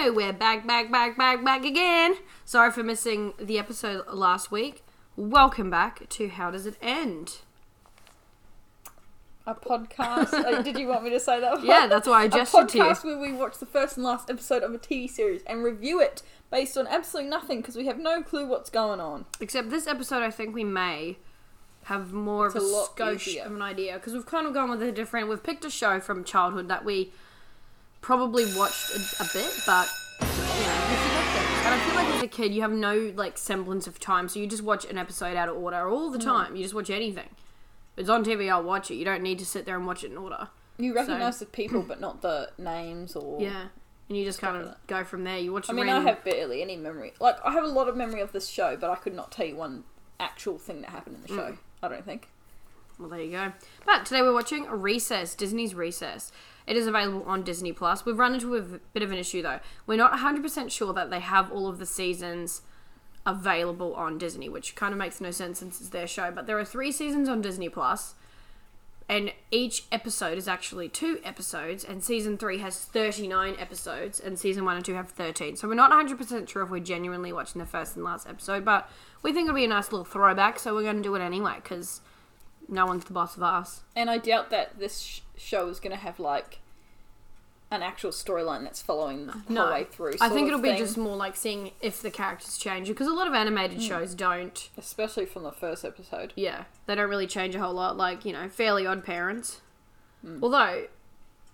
Hello, we're back, back, back, back, back again. Sorry for missing the episode last week. Welcome back to How Does It End? A podcast. uh, did you want me to say that? Yeah, that's why I gestured to you. podcast where we watch the first and last episode of a TV series and review it based on absolutely nothing because we have no clue what's going on. Except this episode, I think we may have more It's of a, a of an idea because we've kind of gone with a different. We've picked a show from childhood that we probably watched a, a bit, but you know, we forget things. And I feel like as a kid, you have no like semblance of time, so you just watch an episode out of order all Hmm. the time. You just watch anything. If it's on TV, I'll watch it. You don't need to sit there and watch it in order. You recognise the people, but not the names or. Yeah, and you just kind of go from there. You watch. I mean, random- I have barely any memory. Like, I have a lot of memory of this show, but I could not tell you one actual thing that happened in the show. Mm. I don't think. Well, there you go. But today we're watching Recess, Disney's Recess. It is available on Disney Plus. We've run into a bit of an issue though. We're not 100% sure that they have all of the seasons available on Disney, which kind of makes no sense since it's their show. But there are three seasons on Disney Plus, and each episode is actually two episodes, and season three has 39 episodes, and season one and two have 13. So we're not 100% sure if we're genuinely watching the first and last episode, but we think it'll be a nice little throwback, so we're going to do it anyway, because no one's the boss of us. And I doubt that this sh- show is going to have, like, an actual storyline that's following the No, whole way through. I think it'll be thing. just more like seeing if the characters change because a lot of animated Hmm. shows don't. Especially from the first episode. Yeah, they don't really change a whole lot. Like you know, Fairly Odd Parents. Hmm. Although,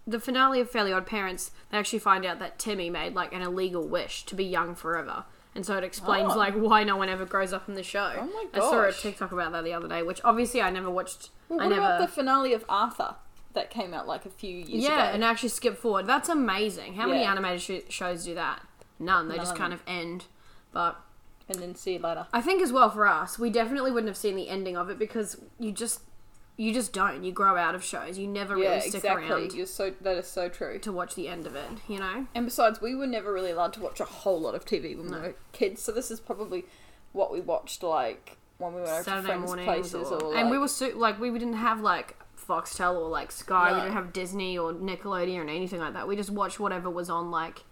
the finale of Fairly Odd Parents, they actually find out that Timmy made like an illegal wish to be young forever. And so it explains Oh. like why no one ever grows up in the show. Oh my I saw a. TikTok about that the other day, which obviously I never watched. Well, I what never. about the finale of Arthur that came out like a few years yeah, ago? and actually skip forward. That's amazing. How many animated sh- shows do that? None. They just kind of end. But and then see you later. I think as well for us, we definitely wouldn't have seen the ending of it because you just you just don't. You grow out of shows. You never Yeah, really stick exactly. around You're so that is so true. to watch the end of it, you know? And besides, we were never really allowed to watch a whole lot of TV when No. we were kids, so this is probably what we watched like when we Saturday friends' mornings places or, or, and we were su- like we didn't have like Foxtel or like Sky. We didn't have Disney or Nickelodeon or anything like that. We just watched whatever was on like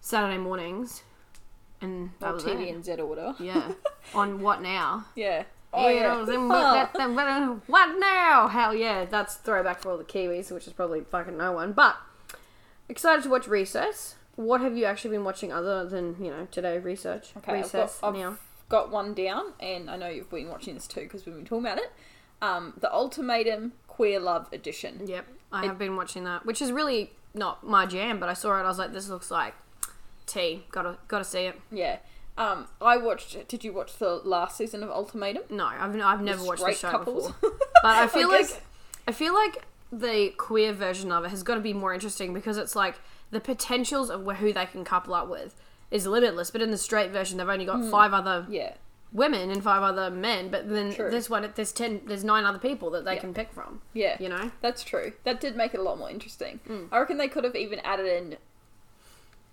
Saturday mornings, and that or was TV it. in Z order. Yeah, on what now? Yeah. Oh You yeah. know, then what, that- that- what now? Hell yeah, that's throwback for all the Kiwis, which is probably fucking no one. But excited to watch Recess. What have you actually been watching other than you know today research? Okay, I've Recess got, I've now. got one down, and I know you've been watching this too because we've been talking about it. Um, the Ultimatum Queer Love Edition. Yep, I have been watching that, which is really not my jam. But I saw it, I was like, this looks like tea. Gotta gotta see it. Yeah. Um, I watched. Did you watch the last season of Ultimatum? No, I've I've never watched the show couples. before. But I feel guess- like I feel like the queer version of it has got to be more interesting because it's like the potentials of who they can couple up with is limitless. But in the straight version, they've only got five other. Yeah. women and five other men. But then True. this one, there's ten, there's nine other people that they Yeah. can pick from. Yeah. You know, That's true. That did make it a lot more interesting. Hmm. I reckon they could have even added in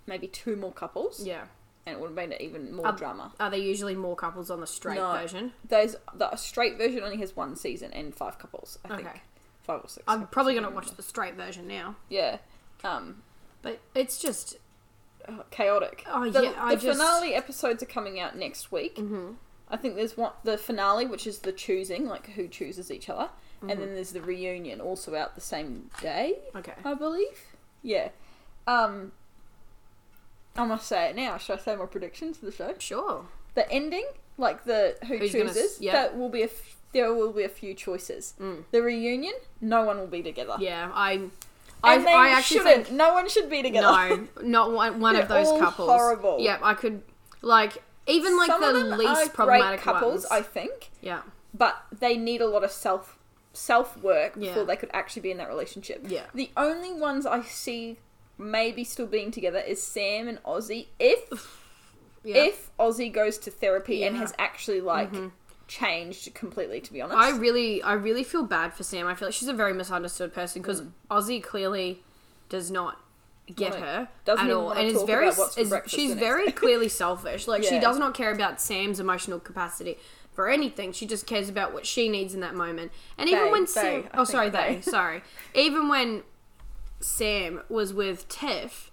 maybe two more couples, yeah. And it would have made it even more Are- drama. Are there usually more couples on the straight No. version? There's the straight version only has one season and five couples. I think Okay. five or six. I'm probably gonna watch the straight version now. Yeah. Um. But it's just uh, Chaotic. Oh, the, yeah, I the just- finale episodes are coming out next week. Mhm. I think there's one the finale, which is the choosing, like who chooses each other, Mm-hmm. and then there's the reunion, also out the same day. okay. I believe. Yeah. Um. I must say it now. Should I say my predictions for the show? Sure. The ending, like the who Who's gonna chooses, yeah. that will be a f- there will be a few choices. Mm. The reunion, no one will be together. Yeah, I. I, And they I actually shouldn't. think no one should be together. no, not one, one of They're those all couples. horrible. Yeah, I could like even like Some the of them least are problematic great couples, ones. I think, Yeah, but they need a lot of self self work Yeah. before they could actually be in that relationship. Yeah. The only ones I see maybe still being together is Sam and Aussie. If yeah. if Aussie goes to therapy and Yeah. Mm-hmm. has actually like changed completely, to be honest. I really, I really feel bad for Sam. I feel like she's a very misunderstood person because Aussie clearly does not get her at all, and is very, about what's for is, she's very clearly selfish. Like she does not care about Sam's emotional capacity for anything. She just cares about what she needs in that moment. And even They- when Sam, I oh sorry, they, they. sorry, even when Sam was with Tiff,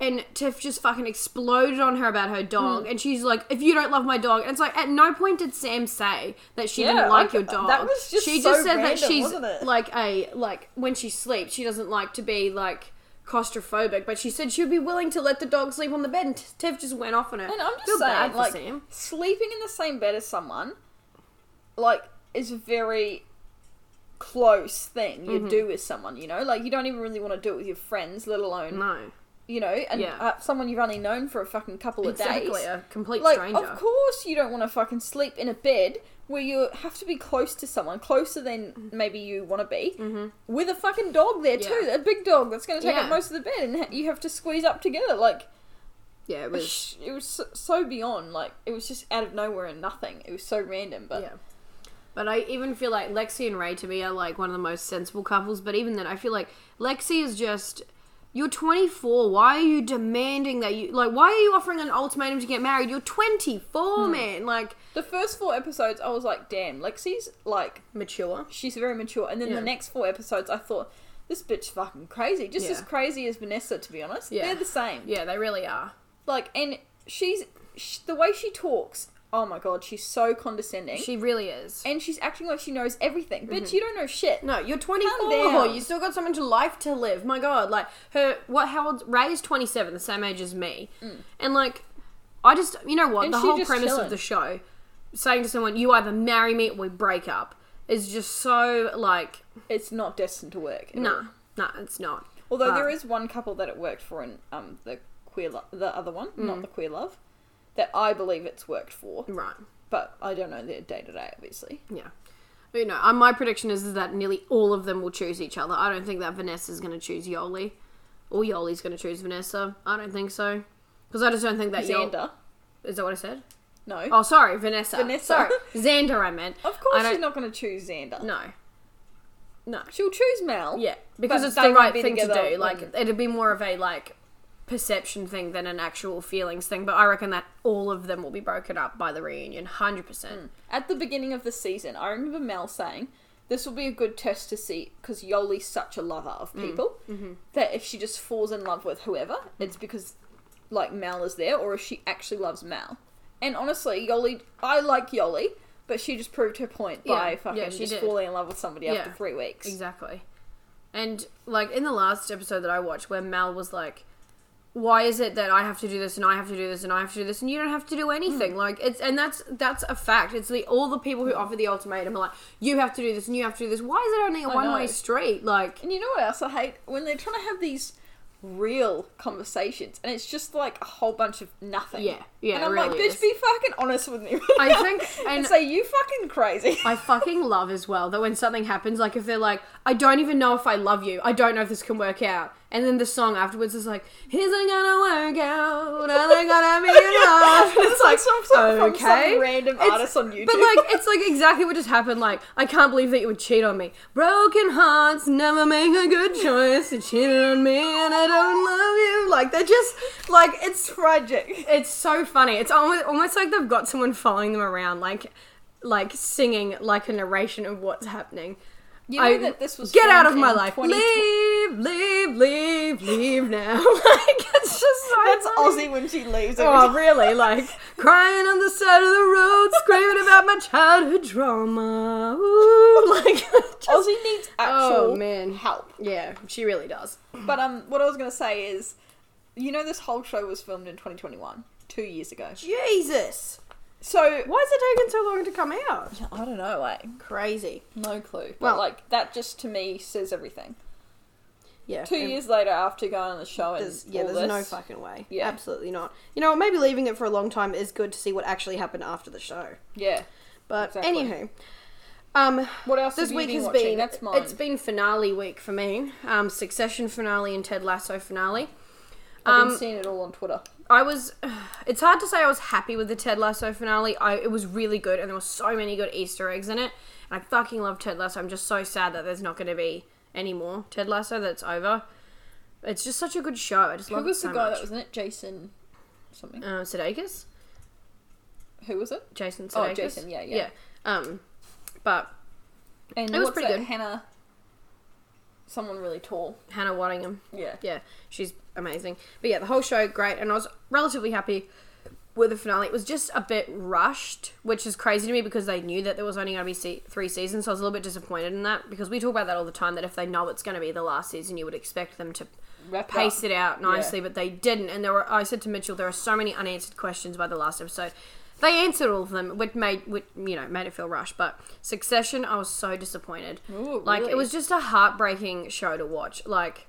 and Tiff just fucking exploded on her about her dog, Mm. and she's like, "If you don't love my dog," and it's like, at no point did Sam say that she didn't Yeah, like I- your dog. that was just she so just said that she's like a like when she sleeps, she doesn't like to be like claustrophobic, but she said she would be willing to let the dog sleep on the bed, and Tiff just went off on her. And I'm just Feel saying, like, Sam. sleeping in the same bed as someone, like, is very close thing you Mm-hmm. do with someone. You know, like you don't even really want to do it with your friends, let alone No, you know, and Yeah. uh, someone you've only known for a fucking couple of exactly, days. a complete Like, stranger. of course, you don't want to fucking sleep in a bed where you have to be close to someone, closer than maybe you want to be, with a fucking dog there too, Mm-hmm. A big dog that's going to take Yeah. up most of the bed, and ha- you have to squeeze up together. Like, Yeah, it was. it was so beyond. Like, it was just out of nowhere and nothing. It was so random, but Yeah. But I even feel like Lexi and Rae to me are like one of the most sensible couples. But even then, I feel like Lexi is just. You're 24. Why are you demanding that you. Like, why are you offering an ultimatum to get married? You're 24, hmm. man. Like, the first four episodes, I was like, damn, Lexi's like mature. she's very mature, and then Yeah. the next four episodes, I thought. This bitch fucking crazy. Just Yeah. as crazy as Vanessa, to be honest. Yeah. They're the same. Yeah, they really are. like and she's sh- the way she talks oh my god she's so condescending She really is. and she's acting like she knows everything bitch you don't know shit No, you're 24. down. You still got so much life to live. My God, like her, what? How old? Rae is 27, the same age as me, and like, I just, you know what? Mm. And the she whole just premise chilling. of the show, saying to someone, "You either marry me or we break up," is just so like, it's not destined to work at all. nah, nah, it's not. although there is one couple that it worked for in um the queer lo- the other one Mm. not the queer love that i believe it's worked for Right. but i don't know their day-to-day obviously Yeah. But, you know, uh, my prediction is, is that nearly all of them will choose each other. I don't think that Vanessa's going to choose Yoli, or Yoli's going to choose Vanessa. I don't think so. Because I just don't think that Yoli. xander Is that what I said? no Oh, sorry, Vanessa. Vanessa. Sorry, Xander. I meant. of course she's not going to choose xander No. No. she'll choose mel Yeah, because it's the right be thing to do. Like it'd be more of a like perception thing than an actual feelings thing. But I reckon that all of them will be broken up by the reunion, hundred Hmm. percent. At the beginning of the season, I remember Mel saying, This will be a good test to see, because Yoli's such a lover of Mm. people, Mm-hmm. that if she just falls in love with whoever, it's because, like, Mel is there, or if she actually loves Mel. And honestly, Yoli, I like Yoli, but she just proved her point by Yeah, fucking yeah, just did. falling in love with somebody after three weeks. Exactly. And like in the last episode that I watched, where Mel was like, "Why is it that I have to do this and I have to do this and I have to do this and you don't have to do anything?" Mm. Like it's and that's that's a fact. It's the all the people who offer the ultimatum are like, "You have to do this and you have to do this." Why is it only a one way street? Like And you know what else I hate? When they're trying to have these real conversations, and it's just like a whole bunch of nothing. Yeah, yeah, And I'm like, bitch, is. be fucking honest with me. I think- and, and- say you fucking crazy. I fucking love as well that when something happens, like if they're like, I don't even know if I love you, I don't know if this can work out. And then the song afterwards is like, Isn't gonna work out, they gonna be enough? It's like, some, some, from okay. some random It's- artist on YouTube. But like, it's like exactly what just happened. Like, I can't believe that you would cheat on me. Broken hearts never make a good choice. You cheated on me and I don't love you. Like, they're just, like, it's tragic. it's so funny. It's almost almost like they've got someone following them around, like like singing like a narration of what's happening. You know I- that this was get out of my life. 20 Leave, leave, leave, leave now. like it's just so That's funny. Aussie when she leaves. Oh really? Like crying on the side of the road, screaming about my childhood drama. Ooh, like just, Aussie needs actual Oh, man. help. yeah, she really does. But um, what I was gonna say is, you know, this whole show was filmed in 2021, two years ago. Jesus, So why is it taking so long to come out? I don't know, like Crazy. no clue. But Well- like that just to me says everything. Yeah. Two years later, after going on the show, and There's, yeah, there's no fucking way. Yeah. Absolutely not. You know, maybe leaving it for a long time is good to see what actually happened after the show. Yeah. But Exactly. anywho, um, What else this week been has watching? been it's been finale week for me. Um, Succession finale and Ted Lasso finale. I've um, been seeing it all on Twitter. I was. It's hard to say I was happy with the Ted Lasso finale. I it was really good, and there were so many good Easter eggs in it. And I fucking love Ted Lasso. I'm just so sad that there's not going to be any more Ted Lasso. That's over. It's just such a good show. I just Who love was it so the guy much. that was in it? Jason something. uh, Sudeikis. Who was it? Jason Oh, Jason, yeah, yeah. Yeah. Um, but And It was what's pretty that? good. Hannah. Someone really tall. Hannah Waddingham. Yeah. Yeah, she's amazing. But yeah, the whole show great, and I was relatively happy with the finale. It was just a bit rushed, which is crazy to me because they knew that there was only going to be se- three seasons. So I was a little bit disappointed in that because we talk about that all the time. That if they know it's going to be the last season, you would expect them to Wrap pace up. it out nicely, but they didn't. And there were, I said to Mitchell, there are so many unanswered questions by the last episode. They answered all of them, which made, which, you know, made it feel rushed. But Succession, I was so disappointed. Ooh, Like really? it was just a heartbreaking show to watch. Like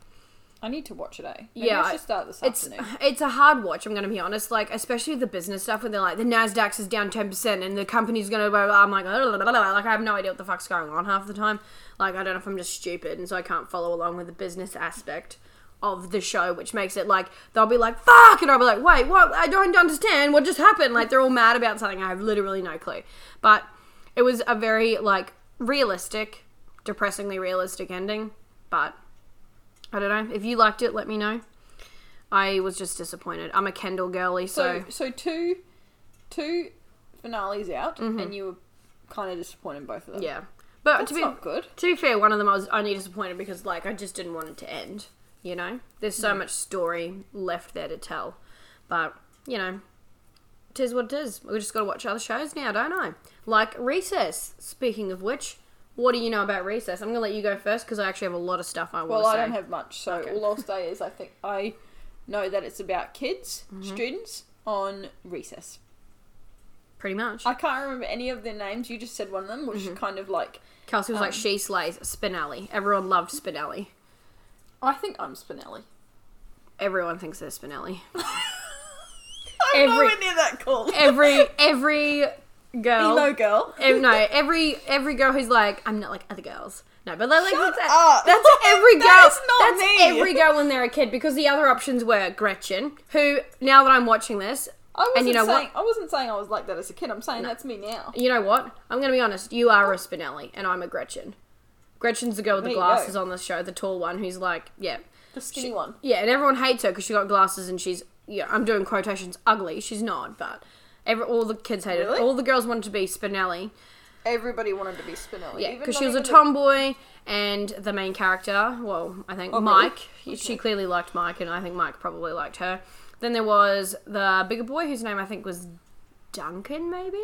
I need to watch it, eh? Maybe yeah, I should start this it's afternoon. it's a hard watch. I'm gonna be honest. Like especially the business stuff when they're like the Nasdaq's is down ten percent and the company's gonna. Blah, blah, I'm like, "Oh, blah, blah, blah." like I have no idea what the fuck's going on half the time. Like I don't know if I'm just stupid and so I can't follow along with the business aspect of the show, which makes it like they'll be like fuck, and I'll be like, wait, what? I don't understand what just happened. Like they're all mad about something. I have literally no clue. But it was a very like realistic, depressingly realistic ending. But I don't know. If you liked it, let me know. I was just disappointed. I'm a Kendall girly, so, So, so two, two finales out, and you were kind of disappointed in both of them. Mm-hmm. yeah. But that's to be not good. to be fair, one of them I was only disappointed because like I just didn't want it to end. You know, there's so much story left there to tell. But you know, it is what it is. We just got to watch other shows now, don't I? Like Recess. Speaking of which, what do you know about Recess? I'm gonna let you go first because I actually have a lot of stuff I want Well, to I say. don't have much, so Okay. all I'll say is I think I know that it's about kids, Mm-hmm. students on recess. Pretty much. I can't remember any of their names. You just said one of them, which Mm-hmm. is kind of like Kelsie was like, um, she slays Spinelli. Everyone loved Spinelli. I think I'm Spinelli. Everyone thinks they're Spinelli. I'm Every- nowhere near that cool. Every every girl, Emo girl. ev- no, every every girl who's like, I'm not like other girls. No, but they're like Shut that's, up. that's every girl. That is not that's me. every girl when they're a kid because the other options were Gretchen, who now that I'm watching this, I wasn't and you know saying what? I wasn't saying I was like that as a kid. I'm saying that's me now. You know what? I'm gonna be honest. You are a Spinelli, and I'm a Gretchen. Gretchen's the girl with the There you glasses on the show, the tall one, who's like, yeah, The skinny one. Yeah, and everyone hates her because she got glasses and she's yeah. I'm doing quotations ugly. She's not, but every all the kids hated. Really? All the girls wanted to be Spinelli. Everybody wanted to be Spinelli. Yeah, even because not she was a even the- tomboy, and the main character. Well, I think. Mike. She clearly liked Mike, and I think Mike probably liked her. Then there was the bigger boy, whose name I think was Duncan, maybe.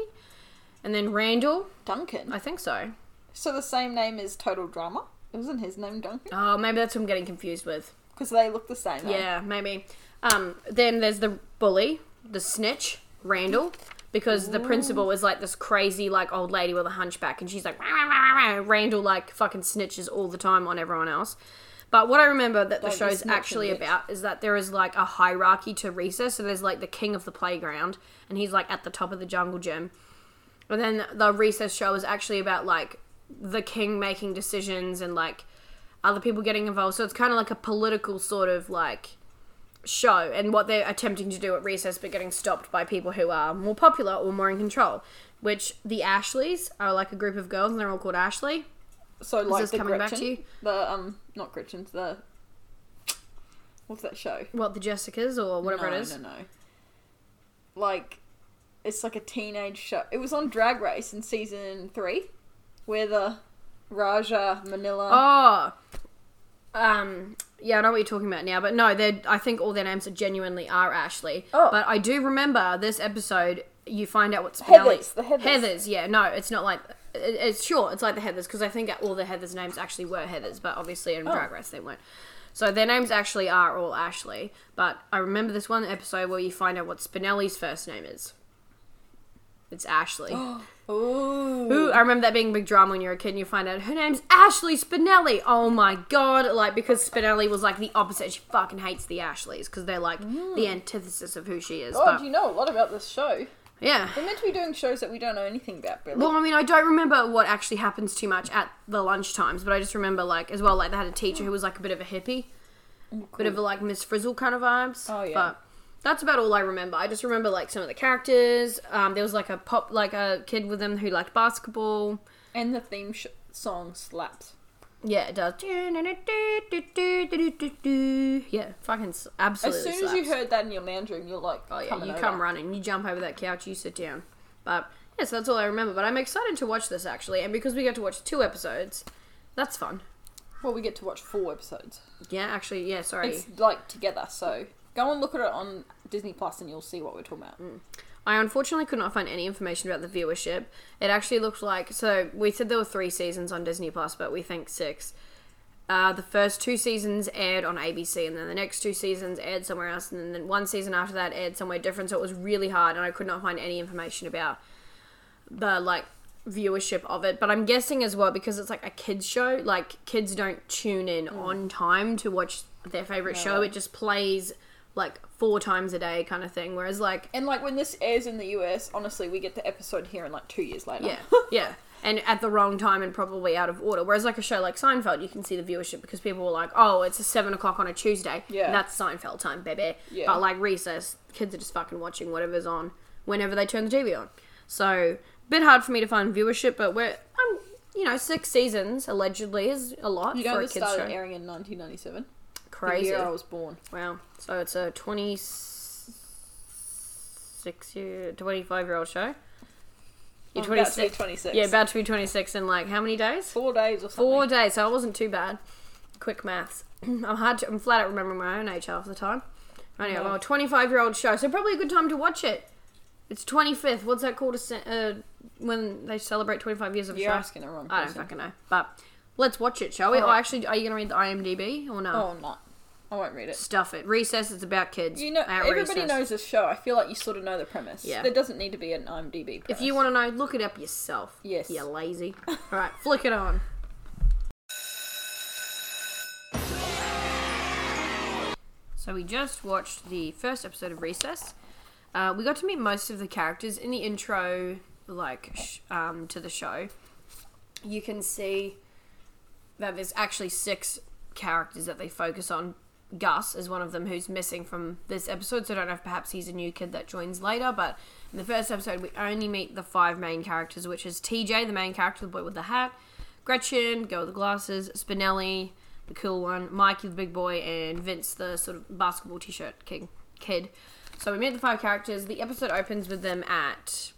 And then Randall, Duncan. I think so. So the same name as Total Drama. It wasn't his name Duncan? Oh, maybe that's what I'm getting confused with. Because they look the same. eh? Yeah, maybe. Um, then there's the bully, the snitch, Randall, because the principal is like this crazy like old lady with a hunchback, and she's like "Rah, rah, rah, rah." Randall like fucking snitches all the time on everyone else. But what I remember that the Don't be show's snitching, actually bitch. about is that there is like a hierarchy to recess. So there's like the king of the playground, and he's like at the top of the jungle gym. And then the recess show is actually about like the king making decisions and like other people getting involved. So it's kind of like a political sort of like show and what they're attempting to do at recess, but getting stopped by people who are more popular or more in control. Which the Ashleys are like a group of girls, and they're all called Ashley. So like this the coming Gretchen, back to you? the um, not Gretchen's the what's that show? What the Jessicas or whatever it is. no, it is. No, no. Like, it's like a teenage show. It was on Drag Race in season three, where the Raja Manila. Oh, um, yeah, I know what you're talking about now, but no, they I think all their names are genuinely are Ashley. Oh. But I do remember this episode. You find out what Spinelli. Heathers, the Heathers. Heathers, yeah, no, it's not like it- it's sure it's like the Heathers because I think all the Heathers names actually were Heathers, but obviously in Oh. Drag Race they weren't. So their names actually are all Ashley. But I remember this one episode where you find out what Spinelli's first name is. It's Ashley. Oh. Ooh. Ooh, I remember that being a big drama when you were a kid and you find out her name's Ashley Spinelli. Oh my god. Like, because Spinelli was like the opposite. She fucking hates the Ashleys because they're like the mm. antithesis of who she is. God, but, you know a lot about this show. yeah. We're meant to be doing shows that we don't know anything about, Billy. Well, I mean, I don't remember what actually happens too much at the lunch times, but I just remember, like, as well, like, they had a teacher who was, like, a bit of a hippie. Oh, bit of a, like, Miss Frizzle kind of vibes. Oh, yeah. But that's about all I remember. I just remember, like, some of the characters. Um, there was, like, a pop, like, a kid with them who liked basketball. and the theme sh- song slaps. Yeah, it does. Yeah, fucking absolutely. As soon as you heard that in your lounge room, you're like, oh yeah, you over. come running, you jump over that couch, you sit down. But yeah, so that's all I remember. But I'm excited to watch this actually, and because we get to watch two episodes, that's fun. Well, we get to watch four episodes. Yeah, actually, yeah. Sorry, It's like together, so go and look at it on Disney Plus, and you'll see what we're talking about. I unfortunately could not find any information about the viewership. It actually looked like so we said there were three seasons on Disney Plus, but we think six. Uh, the first two seasons aired on ABC, and then the next two seasons aired somewhere else, and then one season after that aired somewhere different. So it was really hard, and I could not find any information about the like viewership of it. But I'm guessing as well because it's like a kids show, like kids don't tune in on time to watch their favorite show. It just plays like four times a day, kind of thing. Whereas like And like when this airs in the US, honestly, we get the episode here in like two years later. Yeah, yeah. And at the wrong time and probably out of order. Whereas, like a show like Seinfeld, you can see the viewership because people were like, oh, it's a 7 o'clock on a Tuesday. Yeah. That's Seinfeld time, baby. Yeah. But like Recess, kids are just fucking watching whatever's on whenever they turn the TV on. So, bit hard for me to find viewership, but we're, um, you know, six seasons allegedly is a lot You for a kids started show. airing in 1997. The year I was born. Wow. So it's a 26 year, 25 year old show. You're I'm about to be 26. 26. Yeah, about to be 26 in like how many days? four days or something. Four days, so I wasn't too bad. Quick maths. I'm hard to, I'm flat at remembering my own age half the time. Anyway, Yeah. well, 25 year old show, so probably a good time to watch it. It's 25th. What's that called? A Uh, when they celebrate 25 years of a You're show? asking the wrong I don't person. fucking know. But let's watch it, shall we? All Oh, actually, are you going to read the IMDb or no? Oh, no. I won't read it. Stuff it. Recess, is about kids. You know, At everybody recess. knows this show. I feel like you sort of know the premise. Yeah. There doesn't need to be an IMDb premise. If you want to know, look it up yourself. Yes. You're lazy. All right, flick it on. So we just watched the first episode of Recess. Uh, we got to meet most of the characters in the intro, like sh- um, to the show. You can see that there's actually six characters that they focus on. Gus is one of them who's missing from this episode, so I don't know if perhaps he's a new kid that joins later. But in the first episode, we only meet the five main characters, which is TJ, the main character, the boy with the hat, Gretchen, girl with the glasses, Spinelli, the cool one, Mikey, the big boy, and Vince, the sort of basketball t-shirt king kid. So we meet the five characters. The episode opens with them at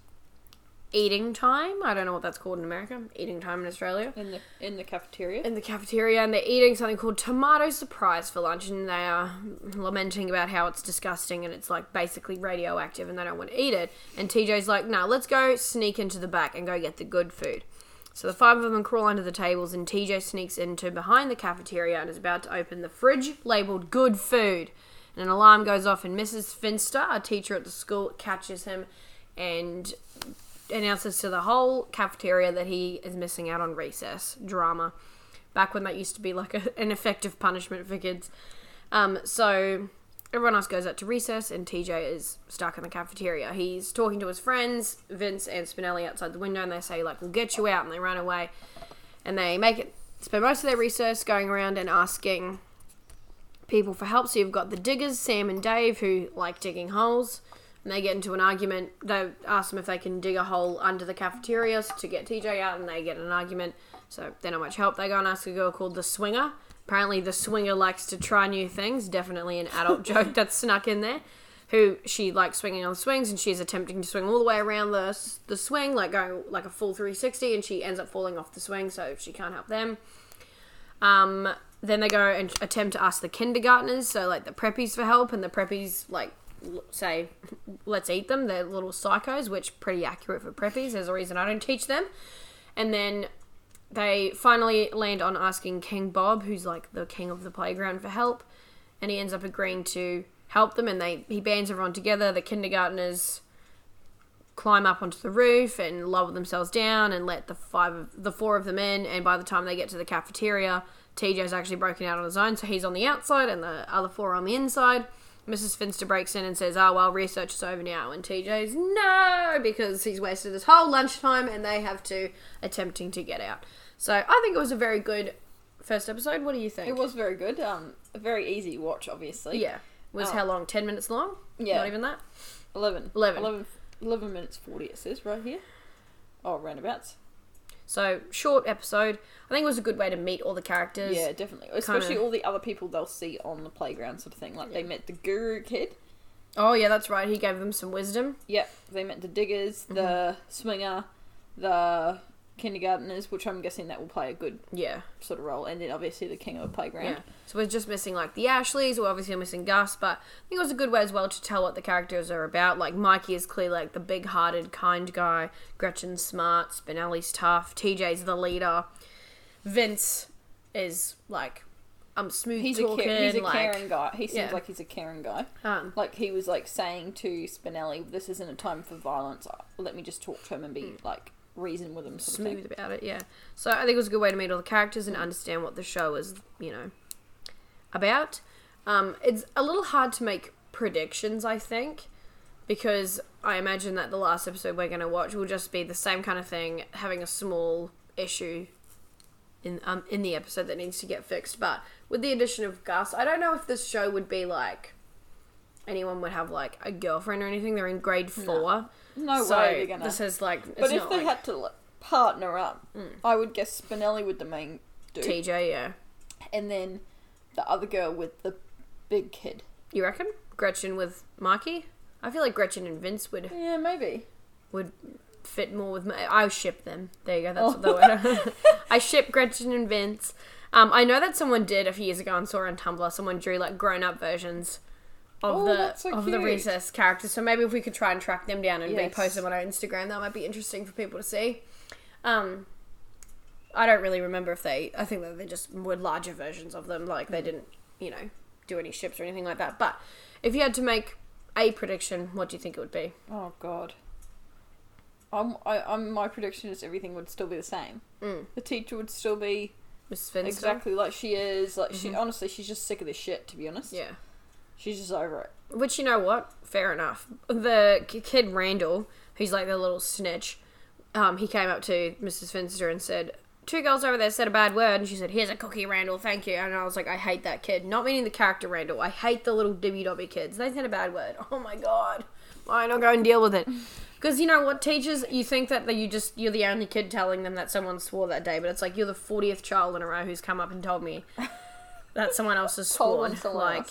eating time. I don't know what that's called in America. Eating time in Australia in the in the cafeteria. in the cafeteria and they're eating something called tomato surprise for lunch and they are lamenting about how it's disgusting and it's like basically radioactive and they don't want to eat it and TJ's like no let's go sneak into the back and go get the good food so the five of them crawl under the tables and TJ sneaks into behind the cafeteria and is about to open the fridge labeled good food and an alarm goes off and Mrs. Finster a teacher at the school catches him and announces to the whole cafeteria that he is missing out on recess drama. Back when that used to be like a, an effective punishment for kids. Um, so everyone else goes out to recess, and TJ is stuck in the cafeteria. He's talking to his friends, Vince and Spinelli, outside the window, and they say like, "We'll get you out," and they run away. And they make it spend most of their recess going around and asking people for help. So you've got the diggers, Sam and Dave, who like digging holes and they get into an argument. They ask them if they can dig a hole under the cafeteria to get TJ out, and they get in an argument. So they're not much help. They go and ask a girl called the Swinger. Apparently, the Swinger likes to try new things. Definitely an adult joke that's snuck in there. Who she likes swinging on the swings, and she's attempting to swing all the way around the the swing, like going like a full 360, and she ends up falling off the swing, so she can't help them. Um, then they go and attempt to ask the kindergartners, so like the preppies for help, and the preppies like say, "Let's eat them." They're little psychos, which pretty accurate for preppies. There's a reason I don't teach them. And then they finally land on asking King Bob, who's like the king of the playground, for help, and he ends up agreeing to help them. And they he bands everyone together. The kindergartners climb up onto the roof and lower themselves down and let the five of the four of them in and by the time they get to the cafeteria TJ's actually broken out on his own so he's on the outside and the other four are on the inside Mrs. Finster breaks in and says oh well recess is over now and TJ's no because he's wasted his whole lunchtime and they have to attempting to get out so I think it was a very good first episode what do you think It was very good. Um, a very easy watch, obviously. yeah was Oh. how long 10 minutes long Yeah. not even that 11. 11. 11, 11 minutes 40 it says right here. Oh, roundabouts. So short episode I think it was a good way to meet all the characters Yeah, definitely. Especially Kinda- all the other people they'll see on the playground sort of thing. Like they met the guru kid. Oh yeah, that's right. He gave them some wisdom. Yep. They met the diggers, the Mm-hmm. swinger, the kindergarteners, which I'm guessing that will play a good Yeah. sort of role, and then obviously the king of the playground. Yeah. So we're just missing like the Ashleys, we're obviously missing Gus, but I think it was a good way as well to tell what the characters are about. Like Mikey is clearly like the big hearted, kind guy, Gretchen's smart, Spinelli's tough, TJ's the leader. Vince is like um smooth He's a, talking, he's a like caring guy. He seems Yeah. like he's a caring guy. um, Like he was like saying to Spinelli, "This isn't a time for violence. Let me just talk to him and be like reason with him." Sort of thing. smooth about it, yeah. So I think it was a good way to meet all the characters and understand what the show is, you know, about. Um, it's a little hard to make predictions, I think, because I imagine that the last episode we're going to watch will just be the same kind of thing, having a small issue in um in the episode that needs to get fixed. But with the addition of Gus, I don't know if this show would be like anyone would have like a girlfriend or anything. They're in grade four. No so way they're gonna. This is like, it's but if they like had to like, partner up, I would guess Spinelli with the main dude, TJ, yeah. and then the other girl with the big kid. You reckon Gretchen with Mikey? I feel like Gretchen and Vince would Yeah, maybe. would fit more with my. I ship them. There you go. That's Oh. the word. I ship Gretchen and Vince. Um, I know that someone did a few years ago and saw on Tumblr. Someone drew like grown up versions of Oh, the so of the recess characters. So maybe if we could try and track them down and Yes. repost them on our Instagram, that might be interesting for people to see. Um, I don't really remember if they. I think that they just were larger versions of them. Like they didn't, you know, do any ships or anything like that. But if you had to make a prediction, what do you think it would be? Oh God. I'm, I, I'm. My prediction is everything would still be the same. Mm. The teacher would still be Miss Finster? exactly like she is. Like she, honestly, she's just sick of this shit. To be honest, Yeah. She's just over it. Which you know what? Fair enough. The kid Randall, who's like the little snitch, um, he came up to Mrs. Finster and said, Two girls over there said a bad word, and she said, Here's a cookie, Randall, thank you. And I was like, I hate that kid. Not meaning the character Randall. I hate the little dibby dobby kids. They said a bad word. Oh my god. Why not go and deal with it? Because you know what, teachers, you think that you just you're the only kid telling them that someone swore that day, but it's like you're the fortieth child in a row who's come up and told me that someone else has sworn. Like.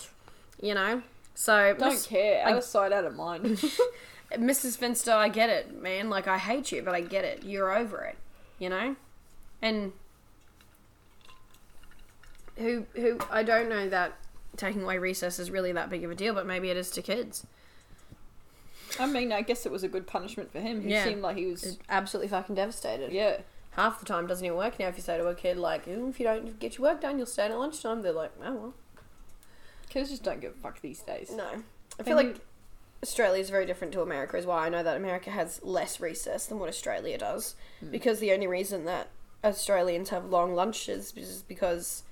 You know. So Don't Miss- care. Out I- of sight, out of mind. Mrs. Finster, I get it, man. Like I hate you, but I get it. You're over it, you know. And who who I don't know that taking away recess is really that big of a deal, but maybe it is to kids. I mean, I guess it was a good punishment for him. He Yeah. seemed like he was. It's absolutely fucking devastated. Yeah. Half the time doesn't even work now. If you say to a kid like, "If you don't get your work done, you'll stay at lunchtime," they're like, "Oh well." Kids just don't give a fuck these days. No, I feel like Australia is very different to America as well. I know that America has less recess than what Australia does hmm. because the only reason that Australians have long lunches is because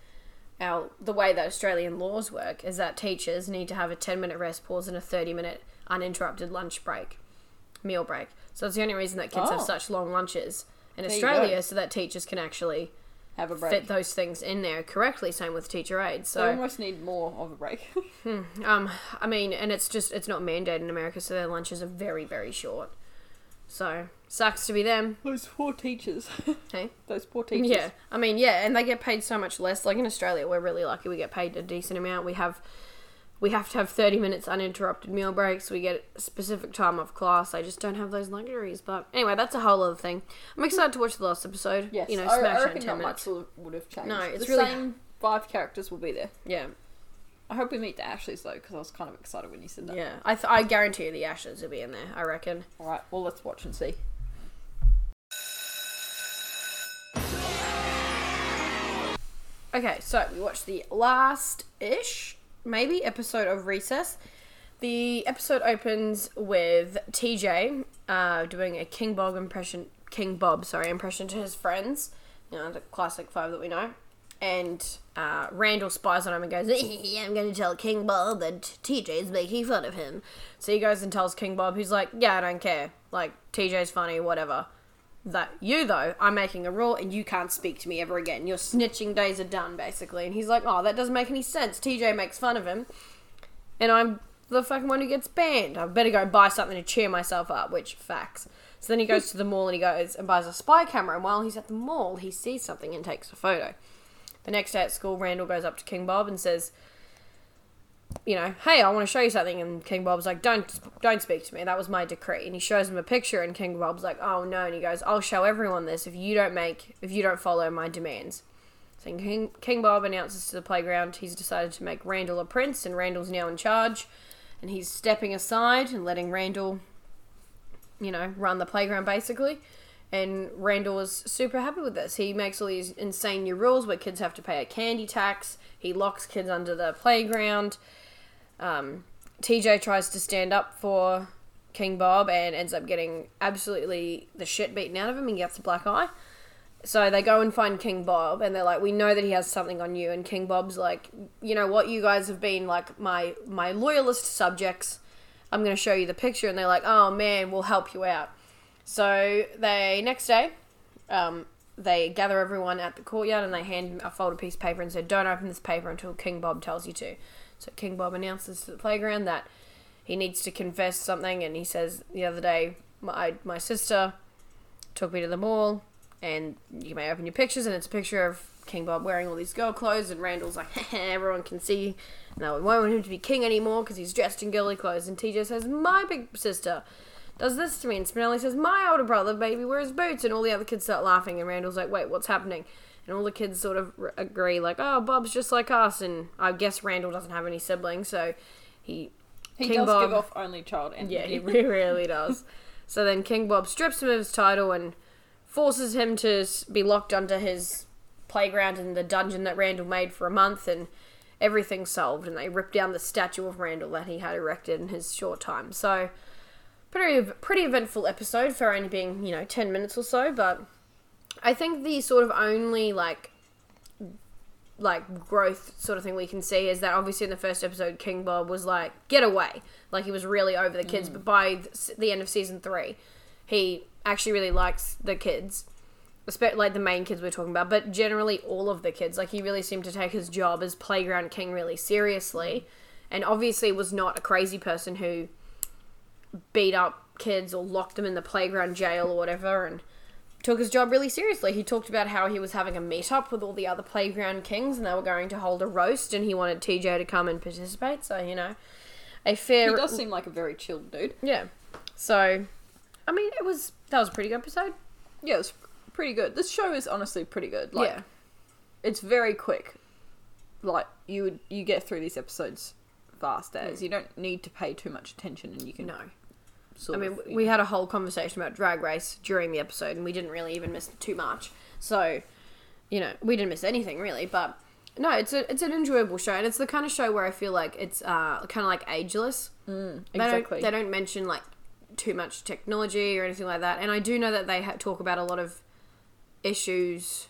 our the way that Australian laws work is that teachers need to have a 10 minute rest pause and a 30 minute uninterrupted lunch break meal break. So it's the only reason that kids have Oh. such long lunches in you Australia so that teachers can actually Have a break. fit those things in there correctly same with teacher aid. They So almost need more of a break. um, I mean, and it's just it's not mandated in America, so their lunches are very very short. So sucks to be them. Those poor teachers. Hey, Those poor teachers. yeah. I mean, yeah, and they get paid so much less. Like in Australia, we're really lucky. We get paid a decent amount. We have we have to have thirty minutes uninterrupted meal breaks. We get a specific time off class. I just don't have those luxuries. But anyway, that's a whole other thing. I'm excited to watch the last episode. Yes. you know, I, smash I reckon not minutes. much would have changed. No, it's the really- same five characters will be there. Yeah, I hope we meet the Ashleys though, because I was kind of excited when you said that. yeah. I th- I guarantee you the Ashes will be in there. I reckon. All right. Well, let's watch and see. Okay, so we watched the last ish, maybe, episode of Recess. The episode opens with TJ uh, doing a King Bob impression, King Bob, sorry, impression to his friends. You know, the classic five that we know. And uh, Randall spies on him and goes, I'm going to tell King Bob that TJ's making fun of him. So he goes and tells King Bob, who's like, Yeah, I don't care. Like, TJ's funny, whatever that you though I'm making a rule and you can't speak to me ever again. Your snitching days are done, basically. And he's like, oh, that doesn't make any sense. TJ makes fun of him, and I'm the fucking one who gets banned. I better go buy something to cheer myself up. Which facts. So then he goes to the mall and he goes and buys a spy camera. And while he's at the mall, he sees something and takes a photo. The next day at school, Randall goes up to King Bob and says, you know, hey, I want to show you something, and King Bob's like, don't don't speak to me. That was my decree. And he shows him a picture, and King Bob's like, oh no, and he goes, I'll show everyone this if you don't make if you don't follow my demands. So King, King Bob announces to the playground he's decided to make Randall a prince, and Randall's now in charge, and he's stepping aside and letting Randall, you know, run the playground basically. And Randall was super happy with this. He makes all these insane new rules where kids have to pay a candy tax. He locks kids under the playground. Um, TJ tries to stand up for King Bob and ends up getting absolutely the shit beaten out of him and gets a black eye. So they go and find King Bob and they're like, "We know that he has something on you." And King Bob's like, "You know what? You guys have been like my my loyalist subjects. I'm going to show you the picture." And they're like, "Oh man, we'll help you out." So they next day, um, they gather everyone at the courtyard and they hand a folded piece of paper and say, "Don't open this paper until King Bob tells you to." So King Bob announces to the playground that he needs to confess something, and he says the other day, my my sister took me to the mall, and you may open your pictures, and it's a picture of King Bob wearing all these girl clothes, and Randall's like, everyone can see. No, we won't want him to be king anymore because he's dressed in girly clothes. And TJ says, my big sister does this to me. And Spinelli says, my older brother, baby, wears boots. And all the other kids start laughing, and Randall's like, wait, what's happening? and all the kids sort of r- agree like oh bob's just like us and i guess randall doesn't have any siblings so he He King does Bob- give off only child energy. yeah he really, does so then king bob strips him of his title and forces him to be locked under his playground in the dungeon that randall made for a month and everything's solved and they rip down the statue of randall that he had erected in his short time so pretty pretty eventful episode for only being you know 10 minutes or so but i think the sort of only like like growth sort of thing we can see is that obviously in the first episode king bob was like get away. Like he was really over the kids mm. but by the end of season three he actually really likes the kids like the main kids we're talking about but generally all of the kids. Like he really seemed to take his job as playground king really seriously and obviously was not a crazy person who beat up kids or locked them in the playground jail or whatever and took his job really seriously. He talked about how he was having a meetup with all the other playground kings and they were going to hold a roast and he wanted TJ to come and participate. So, you know, a fair. He does seem like a very chilled dude. Yeah. So, I mean, it was. That was a pretty good episode. Yeah, it's pretty good. This show is honestly pretty good. Like, yeah. it's very quick. Like you would, you get through these episodes fast as hmm. you don't need to pay too much attention, and you can. No. I mean, of, we had a whole conversation about Drag Race during the episode, and we didn't really even miss too much. So, you know, we didn't miss anything really. But no, it's a it's an enjoyable show, and it's the kind of show where I feel like it's uh kind of like ageless. Mm, they exactly. Don't, they don't mention like too much technology or anything like that, and I do know that they ha- talk about a lot of issues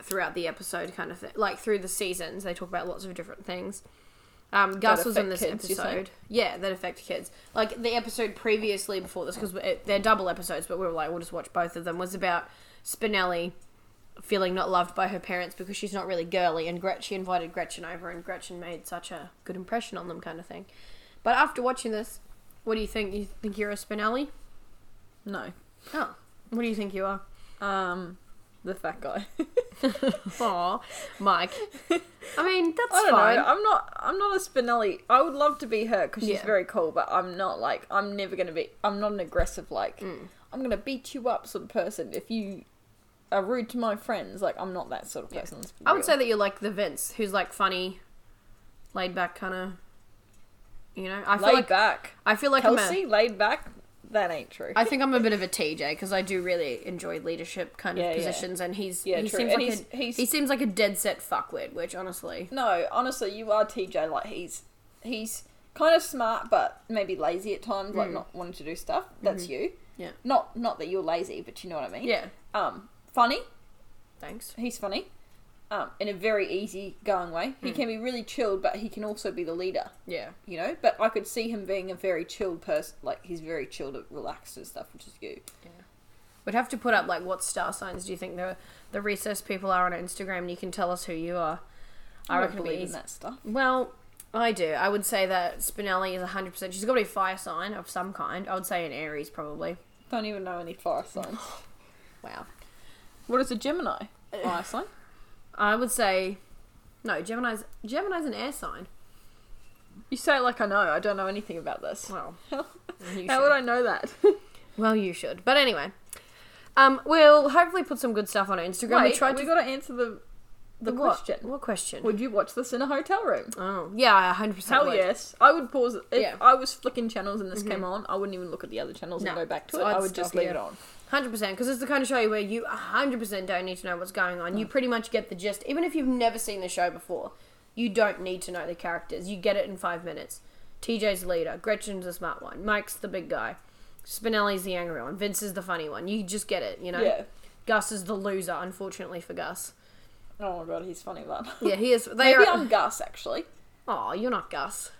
throughout the episode, kind of thing. Like through the seasons, they talk about lots of different things. Um, Gus was in this kids, episode. Yeah, that affect kids. Like the episode previously before this, because they're double episodes, but we were like, we'll just watch both of them. Was about Spinelli feeling not loved by her parents because she's not really girly, and Gretchen she invited Gretchen over, and Gretchen made such a good impression on them, kind of thing. But after watching this, what do you think? You think you're a Spinelli? no. Oh, what do you think you are? Um, the fat guy. Aw, Mike. I mean, that's I don't fine. know. I'm not. I'm not a Spinelli. I would love to be her because she's Yeah. very cool. But I'm not like. I'm never gonna be. I'm not an aggressive like. Mm. I'm gonna beat you up sort of person. If you are rude to my friends, like I'm not that sort of person. let's be I would say that you're like the Vince, who's like funny, laid back, kind of. You know, I feel laid like back. I feel like I'm a, Kelsie, laid back. That ain't true. I think I'm a bit of a TJ because I do really enjoy leadership kind Yeah, of yeah. positions, and he's Yeah, he true. seems And like he's- a, he's- he seems like a dead set fuckwit, which honestly, No, honestly, you are TJ. Like he's he's kind of smart, but maybe lazy at times, like not wanting to do stuff. That's you. Yeah. Not not that you're lazy, but you know what I mean. yeah, Um, funny. thanks. He's funny. Um, in a very easy going way. He can be really chilled, but he can also be the leader. Yeah, You know. But I could see him being a very chilled person. Like he's very chilled, relaxed and stuff, which is you. Yeah. We'd have to put up like what star signs do you think the the recess people are on Instagram, and you can tell us who you are. I, I reckon believe in that stuff. Well, I do. I would say that Spinelli is 100%. She's got to be a fire sign of some kind. I would say an Aries, probably. Don't even know any fire signs. Wow. what is a Gemini? Fire sign. I would say. No, Gemini's, Gemini's an air sign. You say it like I know. I don't know anything about this. Well, How, how would I know that? Well, you should. But anyway, um, we'll hopefully put some good stuff on our Instagram. we Wait, tried we to got to answer the the what? question. What question? Would you watch this in a hotel room? oh, yeah, I 100% Hell would. yes. I would pause. If Yeah. I was flicking channels and this mm-hmm. came on, I wouldn't even look at the other channels and go back to So it. I'd I would just leave it on. Hundred percent, because it's the kind of show where you hundred percent don't need to know what's going on. You mm. pretty much get the gist, even if you've never seen the show before. You don't need to know the characters. You get it in five minutes. TJ's the leader. Gretchen's the smart one. Mike's the big guy. Spinelli's the angry one. Vince is the funny one. You just get it. You know. Yeah. Gus is the loser. Unfortunately for Gus. Oh my god, he's funny, man. Yeah, he is. They Maybe are. I'm Gus, actually. Oh, you're not Gus.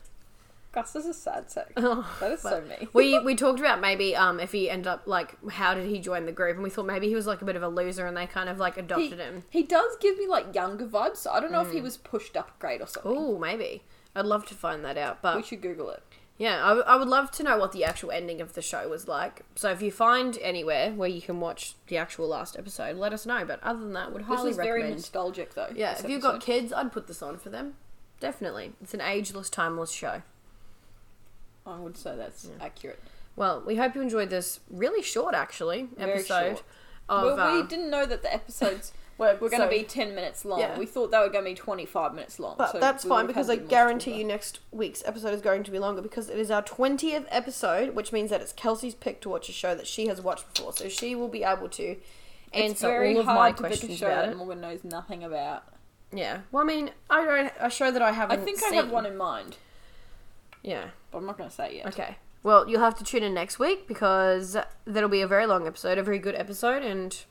Gus is a sad sack. Oh, That is so me. we we talked about maybe um if he ended up like how did he join the group and we thought maybe he was like a bit of a loser and they kind of like He, adopted him. he does give me like younger vibes, so I don't know if he was pushed up a grade or something. Oh, maybe. I'd love to find that out. But We should Google it. Yeah, I, w- I would love to know what the actual ending of the show was like. So if you find anywhere where you can watch the actual last episode, let us know. But other than that, would This highly is very nostalgic, though. yeah, this if you've got episode. kids, I'd put this on for them. Definitely. It's an ageless, timeless show. I would say that's accurate. Well, we hope you enjoyed this really short, actually, Very episode short. of. well, we uh, didn't know that the episodes were, were going to so- be 10 minutes long. Yeah. We thought they were going to be 25 minutes long. But so that's we fine because I guarantee you next week's episode is going to be longer because it is our 20th episode, which means that it's Kelsie's pick to watch a show that she has watched before. So she will be able to It's answer very all of my hard to pick a questions show about that it. Morgan knows nothing about. Yeah. Well, I mean, I don't a show that I haven't I think seen. I have one in mind, Yeah. but I'm not going to say it yet. Okay. Well, you'll have to tune in next week because that'll be a very long episode, a very good episode, and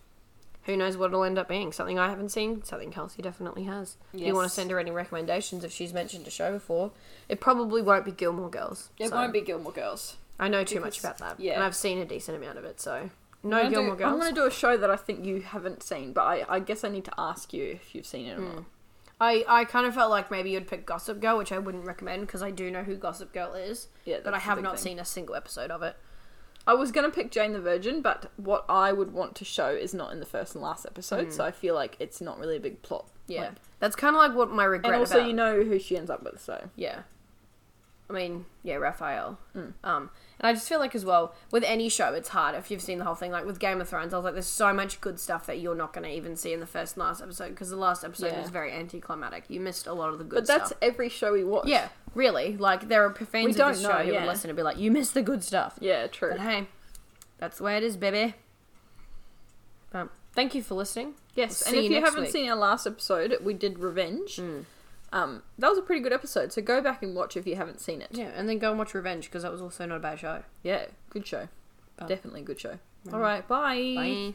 who knows what it'll end up being. Something I haven't seen, something Kelsie definitely has. If you want to send her any recommendations if she's mentioned a show before, it probably won't be Gilmore Girls. It so- won't be Gilmore Girls. I know too much about that. yeah. And I've seen a decent amount of it, so. No gonna do- Gilmore Girls. I'm going to do a show that I think you haven't seen, but I, I guess I need to ask you if you've seen it or Hmm. not. I, I kind of felt like maybe you'd pick Gossip Girl, which I wouldn't recommend because I do know who Gossip Girl is, Yeah, but I have not thing. seen a single episode of it. I was going to pick Jane the Virgin, but what I would want to show is not in the first and last episode, so I feel like it's not really a big plot. Hmm. Yeah. Like- That's kind of like what my regret and also, about. you know who she ends up with, so. Yeah. I mean, yeah, Rafael. Mm. Um, and I just feel like as well with any show, it's hard if you've seen the whole thing. Like with Game of Thrones, I was like, there's so much good stuff that you're not going to even see in the first and last episode because the last episode Yeah. was very anticlimactic. You missed a lot of the good stuff. But that's stuff. every show we watch. Yeah, really. Like there are fans We of don't this show know, who would yeah. listen and be like, "You missed the good stuff." Yeah, true. But hey, that's the way it is, baby. But thank you for listening. Yes, We'll and if you you haven't week. seen our last episode, we did Revenge. Um, that was a pretty good episode, so go back and watch if you haven't seen it. Yeah, and then go and watch Revenge because that was also not a bad show. Yeah, good show. Bye. Definitely good show. All right, bye. Bye.